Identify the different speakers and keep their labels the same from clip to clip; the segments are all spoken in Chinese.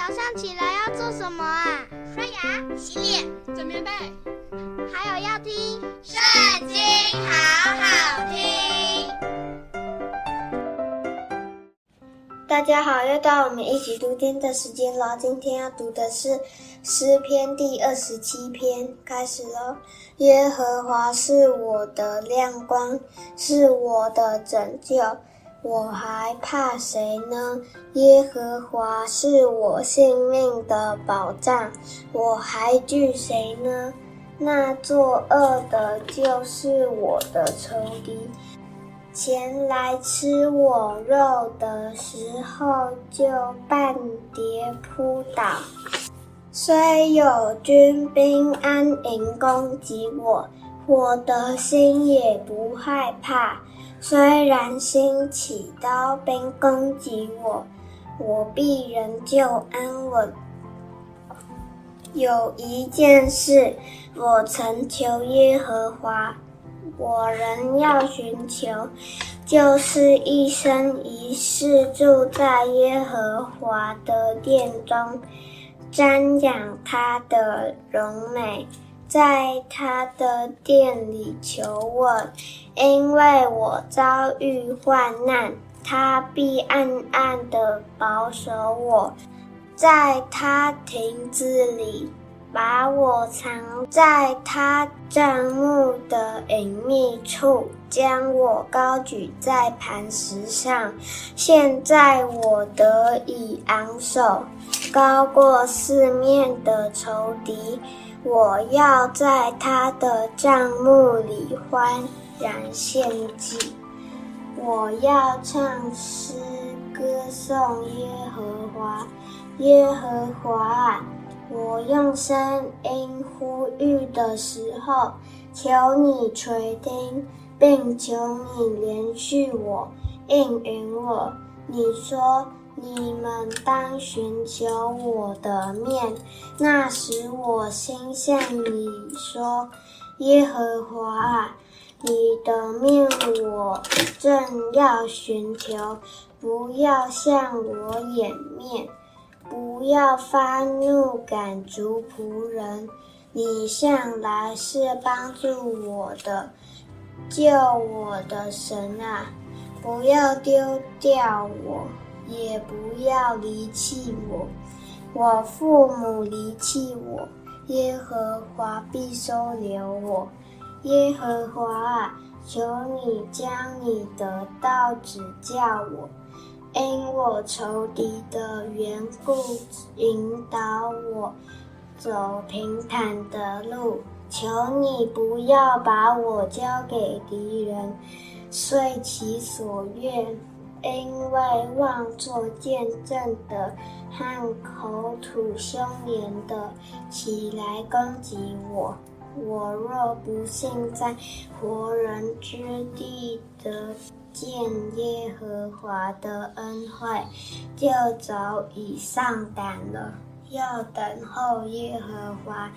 Speaker 1: 早上起来要做什么啊？
Speaker 2: 刷牙、洗脸、
Speaker 3: 整棉被，
Speaker 1: 还有要听《
Speaker 2: 圣经》，好好听。
Speaker 4: 大家好，又到我们一起读经的时间了。今天要读的是诗篇第二十七篇，开始喽。耶和华是我的亮光，是我的拯救。我还怕谁呢？耶和华是我性命的保障，我还惧谁呢？那作恶的，就是我的仇敌，前来吃我肉的时候，就半跌扑倒。虽有军兵安营攻击我，我的心也不害怕。虽然兴起刀兵攻击我，我必仍旧安稳。有一件事，我曾求耶和华，我仍要寻求，就是一生一世住在耶和华的殿中，瞻仰他的荣美。在他的店里求问，因为我遭遇患难，他必暗暗地保守我，在他亭子里把我藏在他帐幕的隐秘处，将我高举在磐石上。现在我得以昂首，高过四面的仇敌。我要在他的帐幕里欢然献祭，我要唱诗歌颂耶和华，耶和华啊，我用声音呼吁的时候，求你垂听，并求你怜恤我，应允我。你说。你们当寻求我的面，那时我心向你说：耶和华啊，你的面我正要寻求，不要向我掩面，不要发怒赶逐仆人。你向来是帮助我的，救我的神啊，不要丢掉我。也不要离弃我，我父母离弃我，耶和华必收留我。耶和华啊，求你将你的道指教我，因我仇敌的缘故，引导我走平坦的路。求你不要把我交给敌人，遂其所愿。因为妄作见证的和口吐凶言的起来攻击我，我若不幸在活人之地得见耶和华的恩惠，就早已丧胆了。要等候耶和华，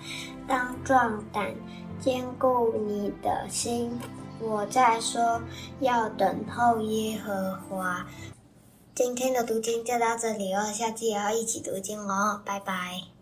Speaker 4: 当壮胆，坚固你的心。我在说，要等候耶和华。今天的读经就到这里哦，下次也要一起读经哦，拜拜。